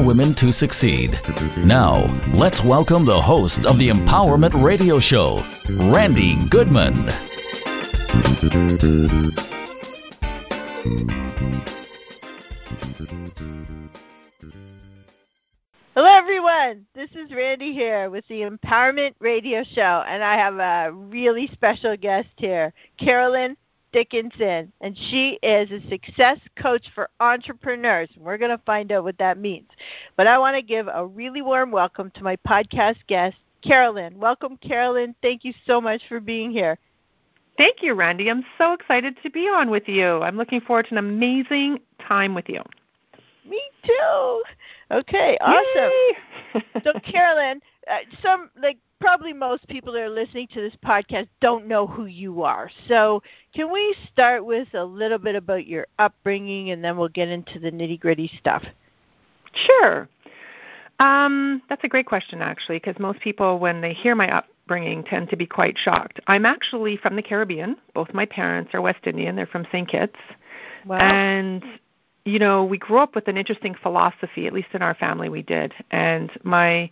Women to Succeed. Now, let's welcome the host of the Empowerment Radio Show, Randi Goodman. Hello, everyone. This is Randi here with the Empowerment Radio Show, and I have a really special guest here, Carolyn Dickinson, and she is a success coach for entrepreneurs. We're going to find out what that means. But I want to give a really warm welcome to my podcast guest, Carolyn. Welcome, Carolyn. Thank you so much for being here. Thank you, Randi. I'm so excited to be on with you. I'm looking forward to an amazing time with you. Me too. Okay, awesome. so, Carolyn, uh, some like probably most people that are listening to this podcast don't know who you are. So, can we start with a little bit about your upbringing and then we'll get into the nitty gritty stuff? Sure. Um, that's a great question, actually, because most people, when they hear my upbringing, tend to be quite shocked. I'm actually from the Caribbean. Both my parents are West Indian, they're from St. Kitts. Wow. And you know, we grew up with an interesting philosophy, at least in our family we did. And my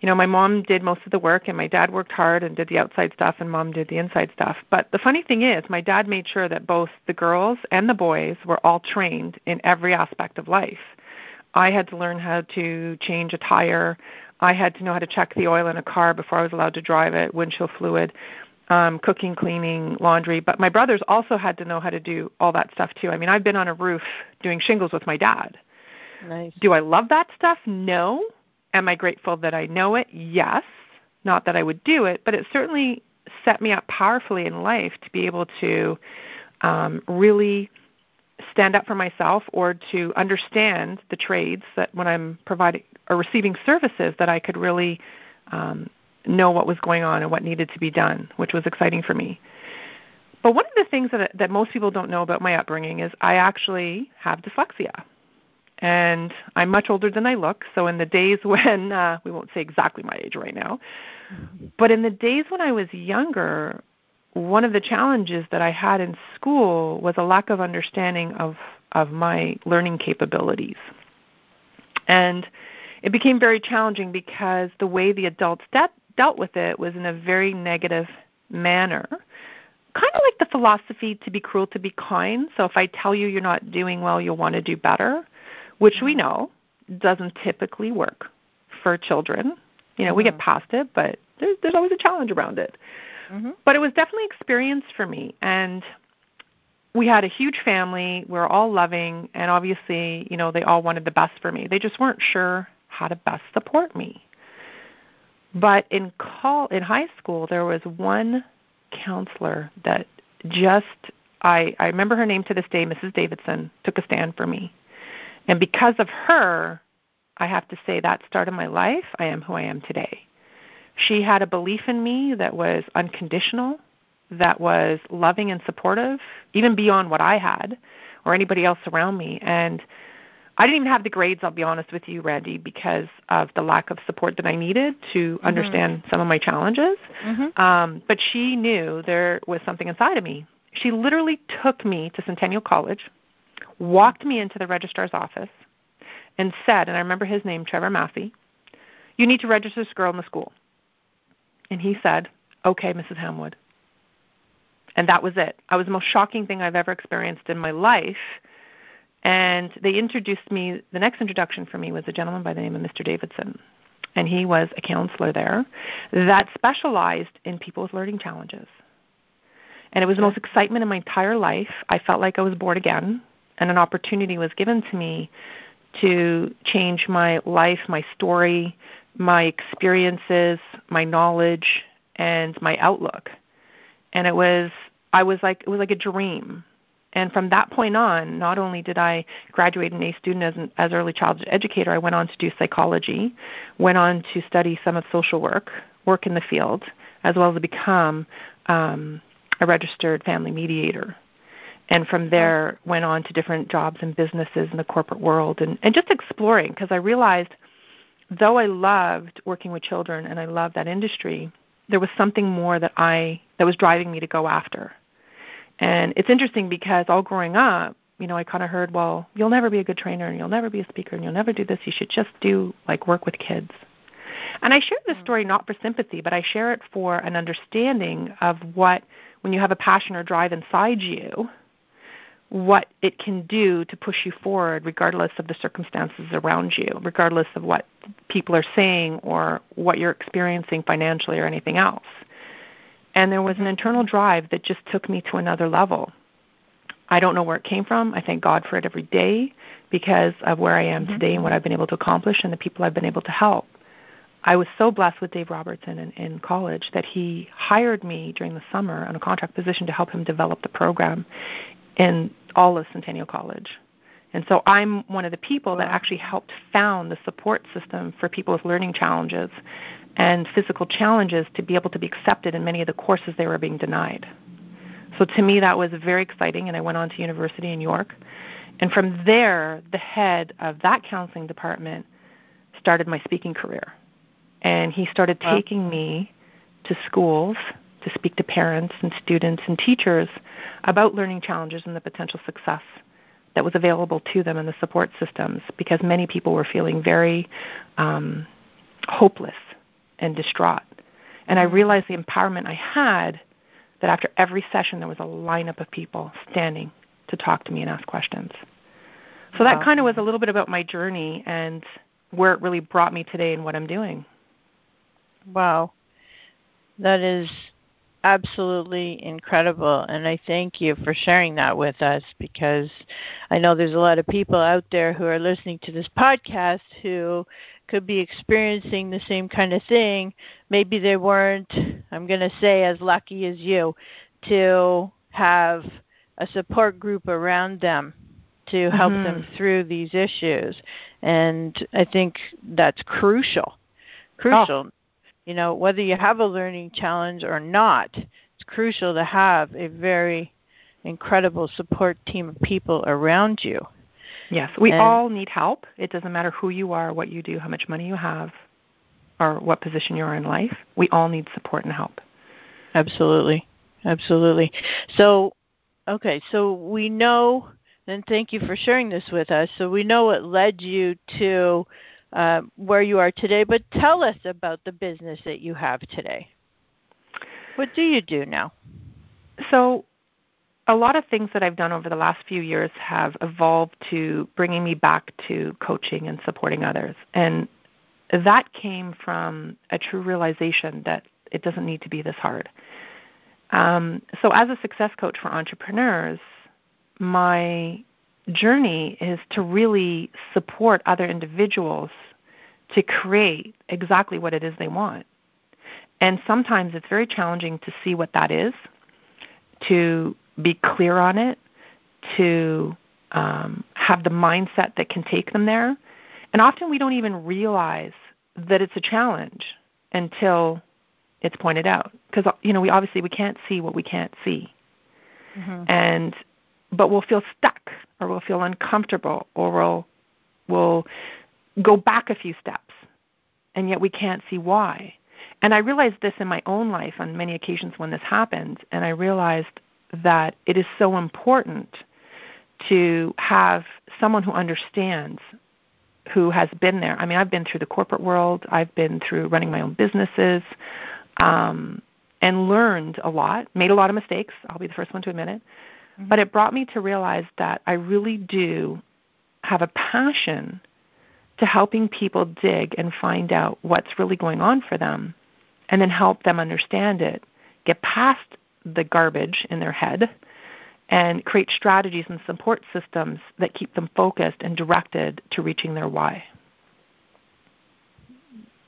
you know, my mom did most of the work and my dad worked hard and did the outside stuff and mom did the inside stuff. But the funny thing is, my dad made sure that both the girls and the boys were all trained in every aspect of life. I had to learn how to change a tire. I had to know how to check the oil in a car before I was allowed to drive it, windshield fluid, um, cooking, cleaning, laundry. But my brothers also had to know how to do all that stuff too. I mean, I've been on a roof doing shingles with my dad. Nice. Do I love that stuff? No. Am I grateful that I know it? Yes. Not that I would do it, but it certainly set me up powerfully in life to be able to um, really stand up for myself or to understand the trades that when I'm providing or receiving services that I could really um, know what was going on and what needed to be done, which was exciting for me. But one of the things that that most people don't know about my upbringing is I actually have dyslexia and I'm much older than I look. So in the days when uh, we won't say exactly my age right now, but in the days when I was younger, one of the challenges that I had in school was a lack of understanding of of my learning capabilities, and it became very challenging because the way the adults de- dealt with it was in a very negative manner kind of like the philosophy to be cruel to be kind. So if I tell you you're not doing well, you'll want to do better which we know doesn't typically work for children. You know, mm-hmm. we get mm-hmm. past it, but there's, there's always a challenge around it. Mm-hmm. But it was definitely experience for me, and we had a huge family. We were all loving, and obviously, you know, they all wanted the best for me. They just weren't sure how to best support me. But in call in high school, there was one counselor that just I I remember her name to this day, Mrs. Davidson, took a stand for me. And because of her, I have to say that started my life. I am who I am today. She had a belief in me that was unconditional, that was loving and supportive, even beyond what I had or anybody else around me. And I didn't even have the grades, I'll be honest with you, Randi, because of the lack of support that I needed to mm-hmm. understand some of my challenges. Mm-hmm. Um, but she knew there was something inside of me. She literally took me to Centennial College walked me into the registrar's office and said, and I remember his name, Trevor Massey, you need to register this girl in the school. And he said, okay, Mrs. Hamwood. And that was it. I was the most shocking thing I've ever experienced in my life. And they introduced me, the next introduction for me was a gentleman by the name of Mr. Davidson. And he was a counselor there that specialized in people with learning challenges. And it was the most excitement in my entire life. I felt like I was born again and an opportunity was given to me to change my life, my story, my experiences, my knowledge, and my outlook. And it was I was like it was like a dream. And from that point on, not only did I graduate an A student as an as early childhood educator, I went on to do psychology, went on to study some of social work, work in the field, as well as become um, a registered family mediator. And from uh-huh. there, went on to different jobs and businesses in the corporate world, and, and just exploring because I realized, though I loved working with children and I loved that industry, there was something more that I that was driving me to go after and it's interesting because all growing up, you know, I kind of heard, well, you'll never be a good trainer and you'll never be a speaker and you'll never do this. You should just do like work with kids. And I share this mm-hmm. story not for sympathy, but I share it for an understanding of what, when you have a passion or drive inside you, what it can do to push you forward regardless of the circumstances around you, regardless of what people are saying or what you're experiencing financially or anything else. And there was an internal drive that just took me to another level. I don't know where it came from. I thank God for it every day because of where I am mm-hmm. today and what I've been able to accomplish and the people I've been able to help. I was so blessed with Dave Robertson in, in college that he hired me during the summer on a contract position to help him develop the program in all of Centennial College. And so I'm one of the people that actually helped found the support system for people with learning challenges and physical challenges to be able to be accepted in many of the courses they were being denied. So to me, that was very exciting, and I went on to university in York. And from there, the head of that counseling department started my speaking career. And he started taking me to schools to speak to parents and students and teachers about learning challenges and the potential success that was available to them in the support systems because many people were feeling very um, hopeless and distraught. And I mm-hmm. realized the empowerment I had that after every session there was a lineup of people standing to talk to me and ask questions. So that wow. kind of was a little bit about my journey and where it really brought me today and what I'm doing. Wow. That is absolutely incredible and I thank you for sharing that with us because I know there's a lot of people out there who are listening to this podcast who could be experiencing the same kind of thing. Maybe they weren't, I'm going to say, as lucky as you to have a support group around them to help mm-hmm. them through these issues. And I think that's crucial. Crucial. Oh. You know, whether you have a learning challenge or not, it's crucial to have a very incredible support team of people around you. Yes, we and, all need help. It doesn't matter who you are, what you do, how much money you have, or what position you're in life. We all need support and help. Absolutely. Absolutely. So, okay, so we know, and thank you for sharing this with us. So, we know what led you to uh, where you are today, but tell us about the business that you have today. What do you do now? So, a lot of things that I've done over the last few years have evolved to bringing me back to coaching and supporting others. And that came from a true realization that it doesn't need to be this hard. Um, so, as a success coach for entrepreneurs, my journey is to really support other individuals to create exactly what it is they want. And sometimes it's very challenging to see what that is, to be clear on it, to um, have the mindset that can take them there. And often we don't even realize that it's a challenge until it's pointed out because you know we obviously we can't see what we can't see mm-hmm. and but we'll feel stuck or we'll feel uncomfortable or we'll we'll go back a few steps and yet we can't see why and i realized this in my own life on many occasions when this happened and i realized that it is so important to have someone who understands who has been there. I mean, I've been through the corporate world, I've been through running my own businesses, um, and learned a lot, made a lot of mistakes. I'll be the first one to admit it. Mm-hmm. But it brought me to realize that I really do have a passion to helping people dig and find out what's really going on for them and then help them understand it, get past the garbage in their head and create strategies and support systems that keep them focused and directed to reaching their why.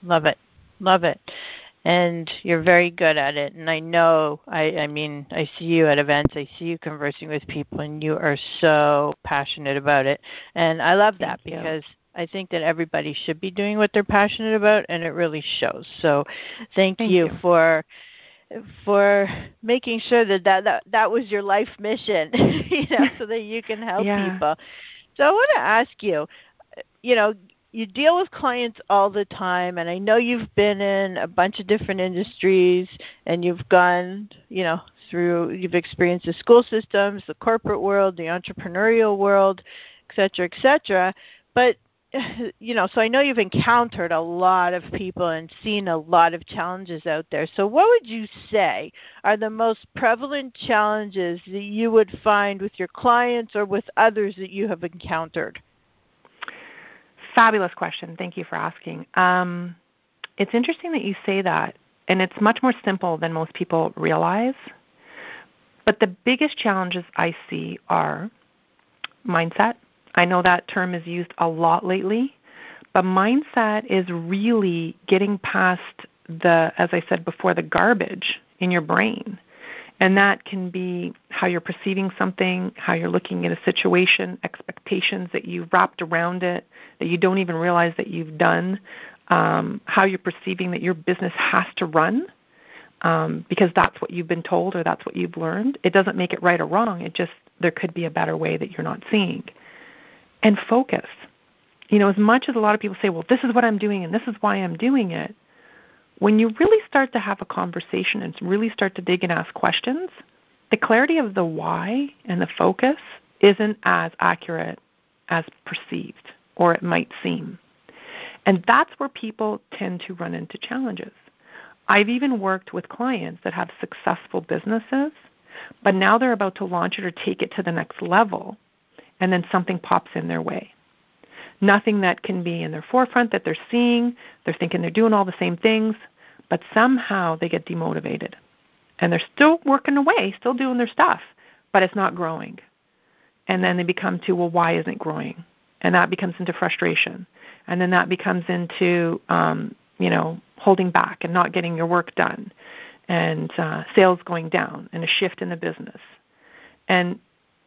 Love it. Love it. And you're very good at it. And i know i i mean i see you at events. I see you conversing with people and you are so passionate about it. And i love that Thank because you. i think that everybody should be doing what they're passionate about and it really shows. So thank, thank you, you. for for making sure that that that, that was your life mission you know so that you can help yeah. people. So i want to ask you you know you deal with clients all the time and I know you've been in a bunch of different industries and you've gone, you know, through you've experienced the school systems, the corporate world, the entrepreneurial world, et cetera, et cetera. But you know, so I know you've encountered a lot of people and seen a lot of challenges out there. So what would you say are the most prevalent challenges that you would find with your clients or with others that you have encountered? Fabulous question. Thank you for asking. Um, it's interesting that you say that, and it's much more simple than most people realize. But the biggest challenges I see are mindset. I know that term is used a lot lately, but mindset is really getting past the, as I said before, the garbage in your brain and that can be how you're perceiving something, how you're looking at a situation, expectations that you've wrapped around it that you don't even realize that you've done, um, how you're perceiving that your business has to run um, because that's what you've been told or that's what you've learned. It doesn't make it right or wrong. It just, there could be a better way that you're not seeing. And focus. You know, as much as a lot of people say, well, this is what I'm doing and this is why I'm doing it, when you really start to have a conversation and really start to dig and ask questions, the clarity of the why and the focus isn't as accurate as perceived or it might seem. And that's where people tend to run into challenges. I've even worked with clients that have successful businesses, but now they're about to launch it or take it to the next level, and then something pops in their way nothing that can be in their forefront that they're seeing. They're thinking they're doing all the same things, but somehow they get demotivated. And they're still working away, still doing their stuff, but it's not growing. And then they become to, well, why isn't it growing? And that becomes into frustration. And then that becomes into, um, you know, holding back and not getting your work done and uh, sales going down and a shift in the business. And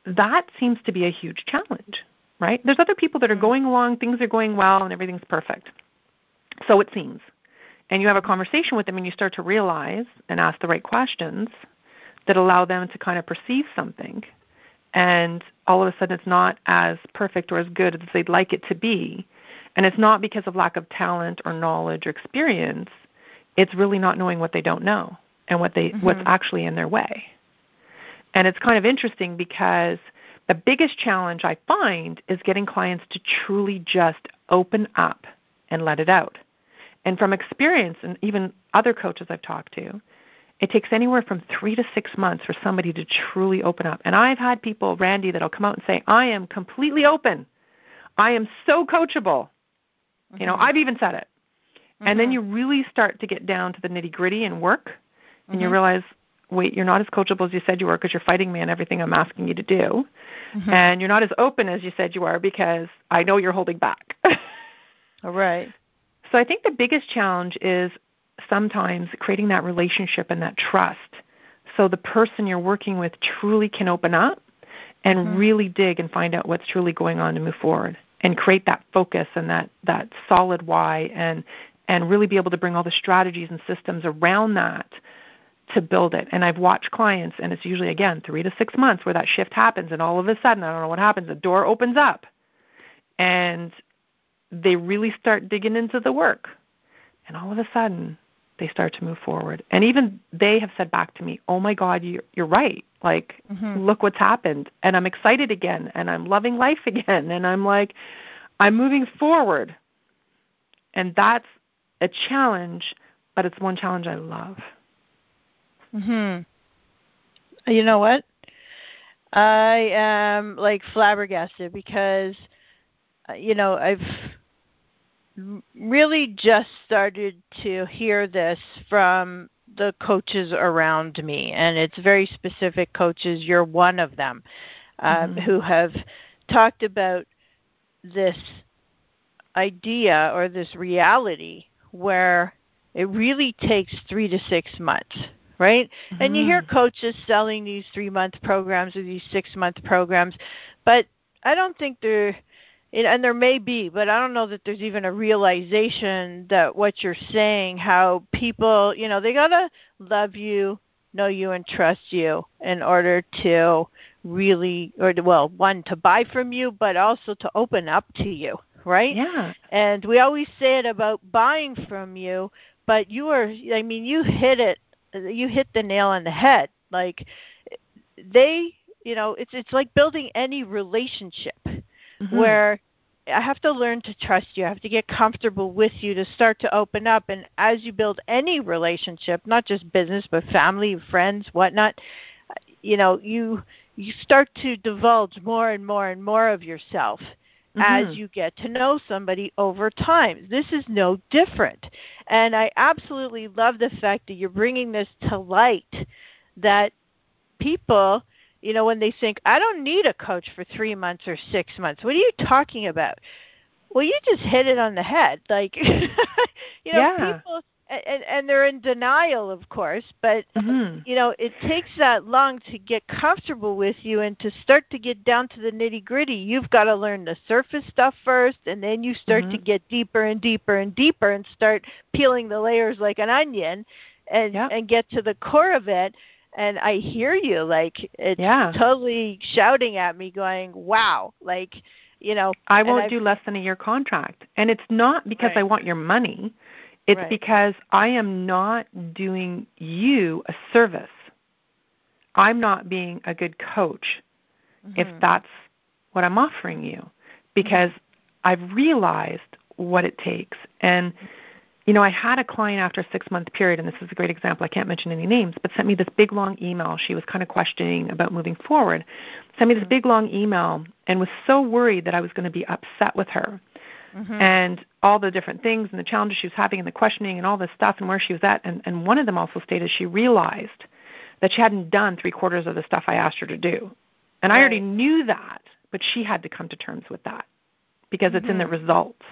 that seems to be a huge challenge right? There's other people that are mm-hmm. going along, things are going well, and everything's perfect. So it seems. And you have a conversation with them and you start to realize and ask the right questions that allow them to kind of perceive something. And all of a sudden it's not as perfect or as good as they'd like it to be. And it's not because of lack of talent or knowledge or experience. It's really not knowing what they don't know and what they mm-hmm. what's actually in their way. And it's kind of interesting because the biggest challenge I find is getting clients to truly just open up and let it out. And from experience, and even other coaches I've talked to, it takes anywhere from three to six months for somebody to truly open up. And I've had people, Randi, that'll come out and say, I am completely open. I am so coachable. Mm-hmm. You know, mm-hmm. I've even said it. Mm-hmm. And then mm-hmm. you really start to get down to the nitty gritty and work, and mm-hmm. you realize, wait, you're not as coachable as you said you were because you're fighting me on everything I'm asking you to do. Mm-hmm. And you're not as open as you said you are because I know you're holding back. All right. So I think the biggest challenge is sometimes creating that relationship and that trust so the person you're working with truly can open up and mm-hmm. really dig and find out what's truly going on to move forward and create that focus and that, that solid why and and really be able to bring all the strategies and systems around that to build it. And I've watched clients, and it's usually, again, three to six months where that shift happens, and all of a sudden, I don't know what happens, the door opens up, and they really start digging into the work. And all of a sudden, they start to move forward. And even they have said back to me, "Oh my God, you're, you're right. Like, mm-hmm. look what's happened." And I'm excited again, and I'm loving life again, and I'm like, I'm moving forward. And that's a challenge, but it's one challenge I love. Mhm. You know what? I am like flabbergasted because uh, you know, I've really just started to hear this from the coaches around me and it's very specific coaches you're one of them um, mm-hmm. who have talked about this idea or this reality where it really takes 3 to 6 months right? Mm-hmm. And you hear mm-hmm. coaches selling these three month programs or these six month programs, but I don't think they're and there may be, but I don't know that there's even a realization that what you're saying, how people, you know, they gotta love you, know you, and trust you in order to really, or to, well, one to buy from you, but also to open up to you, right? Yeah. And we always say it about buying from you, but you are, I mean, you hit it you hit the nail on the head. Like they, you know, it's it's like building any relationship mm-hmm. where I have to learn to trust you. I have to get comfortable with you to start to open up. And as you build any relationship, not just business, but family, friends, whatnot, you know, you you start to divulge more and more and more of yourself mm-hmm. as you get to know somebody over time. This is no different. And I absolutely love the fact that you're bringing this to light that people, you know, when they think, I don't need a coach for three months or six months, what are you talking about? Well, you just hit it on the head. Like, you know, yeah. people and, and they're in denial, of course. But mm-hmm. you know, it takes that long to get comfortable with you and to start to get down to the nitty gritty. You've got to learn the surface stuff first, and then you start mm-hmm. to get deeper and deeper and deeper, and start peeling the layers like an onion, and and get to the core of it. And I hear you, like it's yeah. totally shouting at me, going, "Wow!" Like you know, I won't do less than a year contract, and it's not because right. I want your money it's right. because I am not doing you a service. I'm not being a good coach mm-hmm. if that's what I'm offering you because mm-hmm. I've realized what it takes. And, you know, I had a client after a six month period, and this is a great example. I can't mention any names, but sent me this big long email. She was kind of questioning about moving forward. Sent me this mm-hmm. big long email and was so worried that I was going to be upset with her mm-hmm. and all the different things and the challenges she was having and the questioning and all this stuff and where she was at. And, and one of them also stated she realized that she hadn't done three quarters of the stuff I asked her to do. And right. I already knew that, but she had to come to terms with that because mm-hmm. it's in the mm-hmm. results.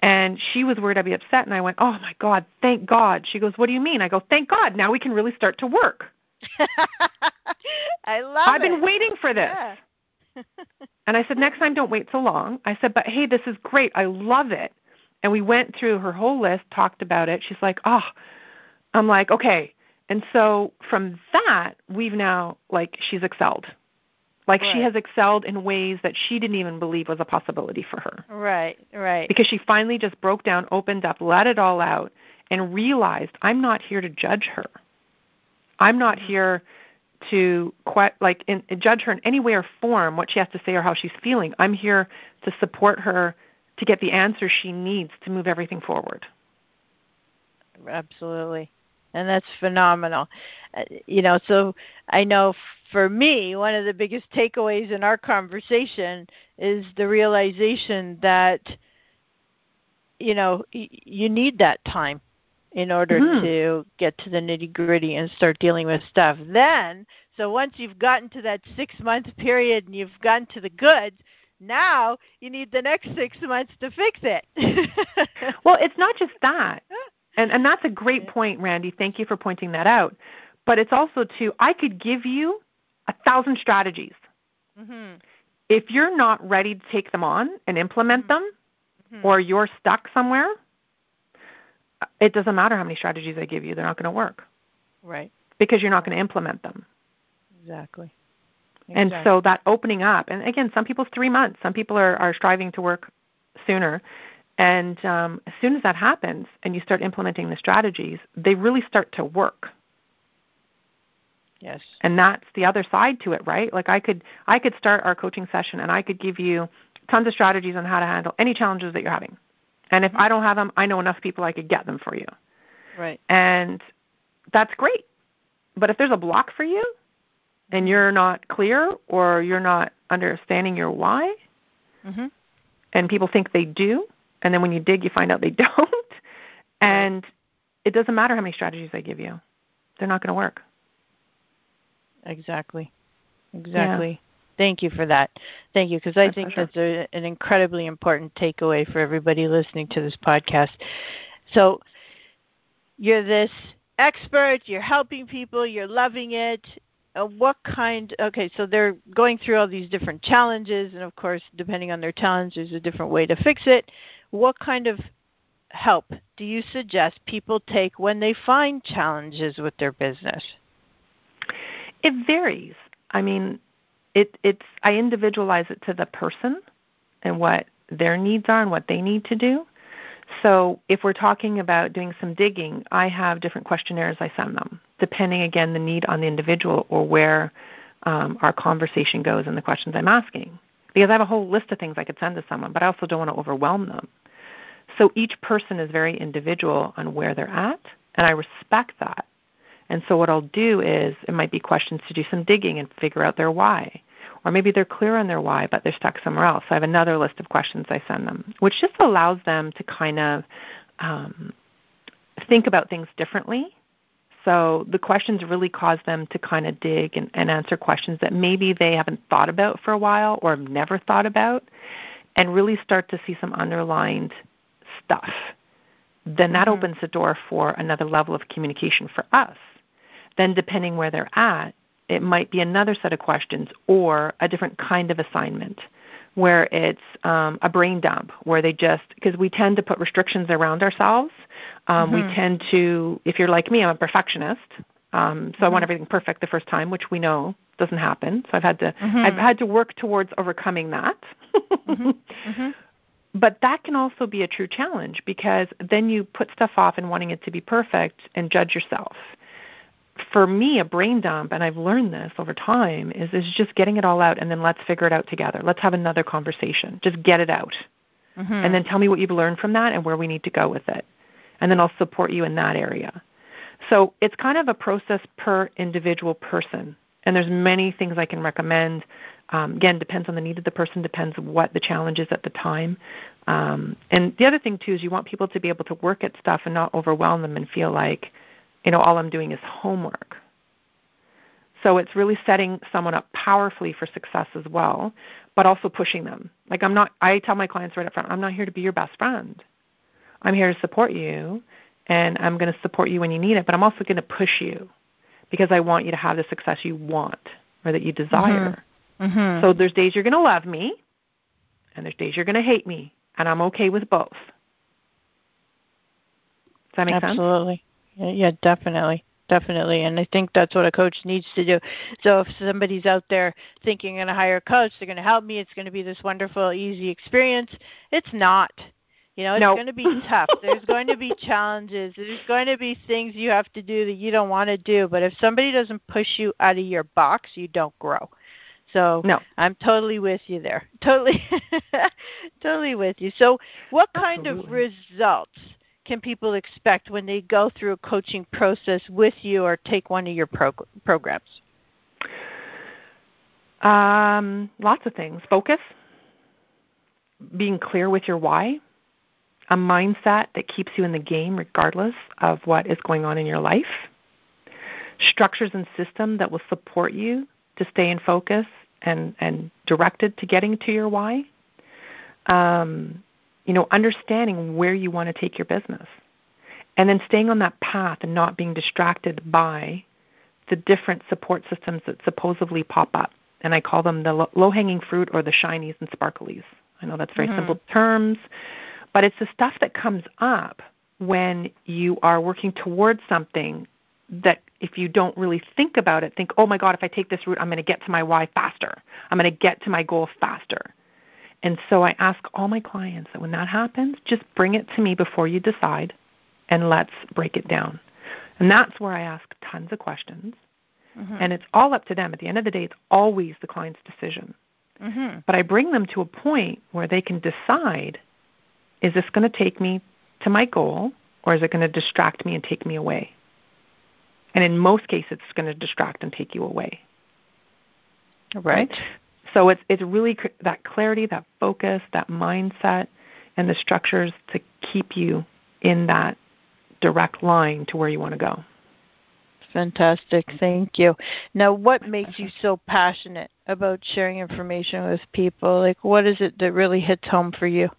And she was worried I'd be upset, and I went, "Oh my God, thank God." She goes, "What do you mean?" I go, "Thank God, now we can really start to work." I love it. I've it. been waiting for this. Yeah and I said, next time don't wait so long. I said, but hey, this is great. I love it. And we went through her whole list, talked about it. She's like, oh, I'm like, okay. And so from that, we've now, like, she's excelled. Like right. she has excelled in ways that she didn't even believe was a possibility for her. Right, right. Because she finally just broke down, opened up, let it all out, and realized I'm not here to judge her. I'm not mm-hmm. here to like in, judge her in any way or form what she has to say or how she's feeling. I'm here to support her to get the answers she needs to move everything forward. Absolutely. And that's phenomenal. Uh, you know, so I know for me, one of the biggest takeaways in our conversation is the realization that you know, y- you need that time in order mm-hmm. to get to the nitty gritty and start dealing with stuff. Then, so once you've gotten to that six month period and you've gotten to the goods, now you need the next six months to fix it. well, it's not just that. And and that's a great point, Randi. Thank you for pointing that out. But it's also too I could give you a thousand strategies. Mm-hmm. If you're not ready to take them on and implement mm-hmm. them, mm-hmm. or you're stuck somewhere, it doesn't matter how many strategies I give you, they're not going to work. Right. Because you're not going to implement them. Exactly. And so that opening up, and again, some people's three months. Some people are, are striving to work sooner. And um, as soon as that happens and you start implementing the strategies, they really start to work. Yes. And that's the other side to it, right? Like I could I could start our coaching session and I could give you tons of strategies on how to handle any challenges that you're having. And if I don't have them, I know enough people I could get them for you. Right. And that's great. But if there's a block for you and mm-hmm. you're not clear or you're not understanding your why, mm-hmm. and people think they do, and then when you dig, you find out they don't, and it doesn't matter how many strategies I give you, they're not going to work. Exactly. Exactly. Thank you for that. Thank you, because I think pleasure. that's a, an incredibly important takeaway for everybody listening to this podcast. So, you're this expert, you're helping people, you're loving it. Uh, what kind okay so they're going through all these different challenges and of course depending on their challenge there's a different way to fix it what kind of help do you suggest people take when they find challenges with their business it varies i mean it it's i individualize it to the person and what their needs are and what they need to do so if we're talking about doing some digging, I have different questionnaires I send them, depending again the need on the individual or where um, our conversation goes and the questions I'm asking. Because I have a whole list of things I could send to someone, but I also don't want to overwhelm them. So each person is very individual on where they're at, and I respect that. And so what I'll do is it might be questions to do some digging and figure out their why or maybe they're clear on their why, but they're stuck somewhere else. So I have another list of questions I send them, which just allows them to kind of um, think about things differently. So the questions really cause them to kind of dig and, and answer questions that maybe they haven't thought about for a while or have never thought about, and really start to see some underlined stuff. Then that mm-hmm. opens the door for another level of communication for us. Then, depending where they're at, it might be another set of questions or a different kind of assignment where it's um, a brain dump where they just because we tend to put restrictions around ourselves um, mm-hmm. we tend to if you're like me i'm a perfectionist um, so mm-hmm. i want mm-hmm. everything perfect the first time which we know doesn't happen so i've had to mm-hmm. i've had to work towards overcoming that mm-hmm. Mm-hmm. but that can also be a true challenge because then you put stuff off and wanting it to be perfect and judge yourself for me, a brain dump, and I've learned this over time, is is just getting it all out and then let's figure it out together. Let's have another conversation. Just get it out. Mm-hmm. And then tell me what you've learned from that and where we need to go with it. And then I'll support you in that area. So it's kind of a process per individual person. And there's many things I can recommend. Um, again, depends on the need of the person, depends what the challenge is at the time. Um, and the other thing too is you want people to be able to work at stuff and not overwhelm them and feel like you know, all I'm doing is homework. So it's really setting someone up powerfully for success as well, but also pushing them. Like I'm not I tell my clients right up front, I'm not here to be your best friend. I'm here to support you and I'm going to support you when you need it, but I'm also going to push you because I want you to have the success you want or that you desire. Mm-hmm. Mm-hmm. So there's days you're going to love me and there's days you're going to hate me, and I'm okay with both. Does that make Absolutely. sense? Absolutely. Yeah, definitely. Definitely. And I think that's what a coach needs to do. So if somebody's out there thinking I'm going to hire a coach, they're going to help me, it's going to be this wonderful, easy experience. It's not. You know, it's nope. going to be tough. There's going to be challenges. There's going to be things you have to do that you don't want to do. But if somebody doesn't push you out of your box, you don't grow. So no. I'm totally with you there. Totally, totally with you. So, what kind Absolutely. of results can people expect when they go through a coaching process with you or take one of your prog- programs? Um, lots of things. Focus, being clear with your why, a mindset that keeps you in the game regardless of what is going on in your life, structures and systems that will support you to stay in focus and, and directed to getting to your why. Um, you know, understanding where you want to take your business. And then staying on that path and not being distracted by the different support systems that supposedly pop up. And I call them the low hanging fruit or the shinies and sparklies. I know that's very mm-hmm. simple terms, but it's the stuff that comes up when you are working towards something that if you don't really think about it, think, oh my God, if I take this route, I'm going to get to my why faster. I'm going to get to my goal faster. And so I ask all my clients that when that happens, just bring it to me before you decide and let's break it down. And that's where I ask tons of questions. Mm-hmm. And it's all up to them. At the end of the day, it's always the client's decision. Mm-hmm. But I bring them to a point where they can decide is this going to take me to my goal or is it going to distract me and take me away? And in most cases, it's going to distract and take you away. Right. right? So it's it's really cr- that clarity, that focus, that mindset, and the structures to keep you in that direct line to where you want to go. Fantastic. Thank you. Now, what makes you so passionate about sharing information with people? Like, what is it that really hits home for you?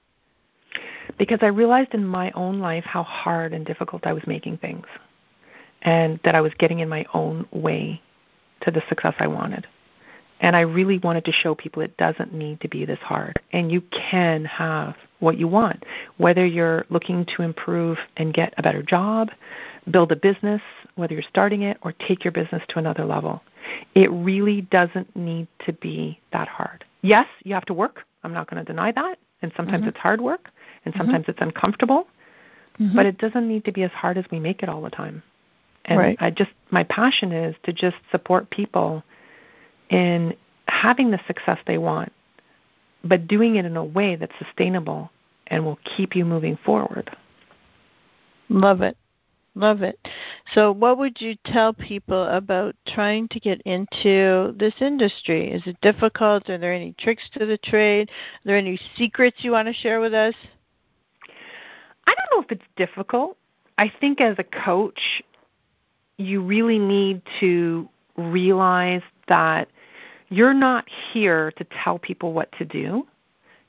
because I realized in my own life how hard and difficult I was making things and that I was getting in my own way to the success I wanted. And I really wanted to show people it doesn't need to be this hard. And you can have what you want, whether you're looking to improve and get a better job, build a business, whether you're starting it, or take your business to another level. It really doesn't need to be that hard. Yes, you have to work. I'm not going to deny that. And sometimes mm-hmm. it's hard work, and mm-hmm. sometimes mm-hmm. it's uncomfortable. Mm-hmm. But it doesn't need to be as hard as we make it all the time. And right. I just my passion is to just support people in having the success they want, but doing it in a way that's sustainable and will keep you moving forward. Love it. Love it. So, what would you tell people about trying to get into this industry? Is it difficult? Are there any tricks to the trade? Are there any secrets you want to share with us? I don't know if it's difficult. I think as a coach, you really need to realize that you're not here to tell people what to do.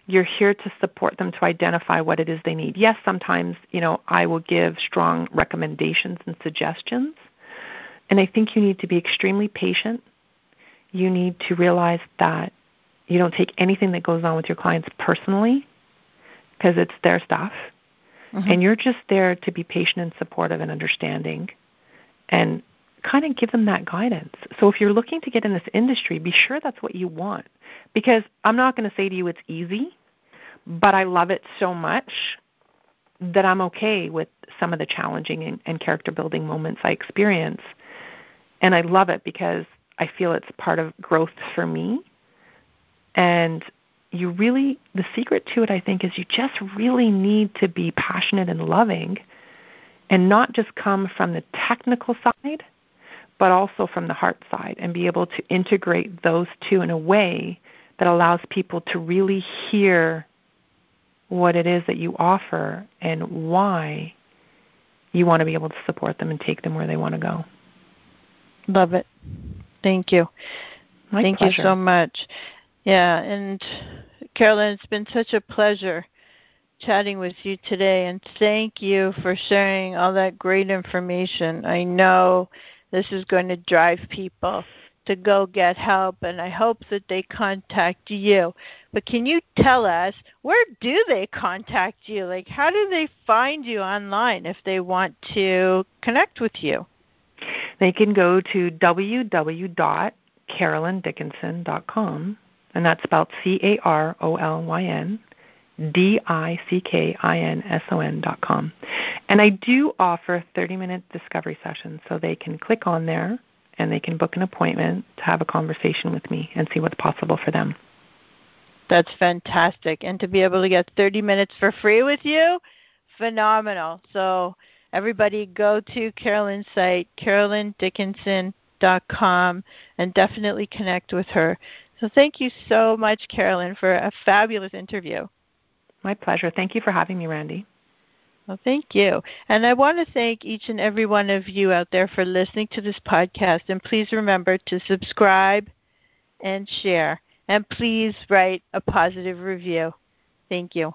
You're here to support them to identify what it is they need. Yes, sometimes, you know, I will give strong recommendations and suggestions. And I think you need to be extremely patient. You need to realize that you don't take anything that goes on with your clients personally because it's their stuff. Mm-hmm. And you're just there to be patient and supportive and understanding and kind of give them that guidance. So if you're looking to get in this industry, be sure that's what you want. Because I'm not going to say to you it's easy, but I love it so much that I'm okay with some of the challenging and, and character building moments I experience. And I love it because I feel it's part of growth for me. And you really, the secret to it, I think, is you just really need to be passionate and loving and not just come from the technical side, but also from the heart side and be able to integrate those two in a way that allows people to really hear what it is that you offer and why you want to be able to support them and take them where they want to go. Love it. Thank you. My Thank pleasure. you so much. Yeah, and Carolyn, it's been such a pleasure chatting with you today and thank you for sharing all that great information. I know this is going to drive people to go get help, and I hope that they contact you. But can you tell us where do they contact you? Like, how do they find you online if they want to connect with you? They can go to www.carolyndickinson.com, and that's spelled C A R O L Y N D I C K I N S O N dot com. And I do offer 30 minute discovery sessions, so they can click on there and they can book an appointment to have a conversation with me and see what's possible for them. That's fantastic. And to be able to get 30 minutes for free with you, phenomenal. So everybody go to Carolyn's site, carolyndickinson.com, and definitely connect with her. So thank you so much, Carolyn, for a fabulous interview. My pleasure. Thank you for having me, Randi. Well, thank you. And I want to thank each and every one of you out there for listening to this podcast. And please remember to subscribe and share. And please write a positive review. Thank you.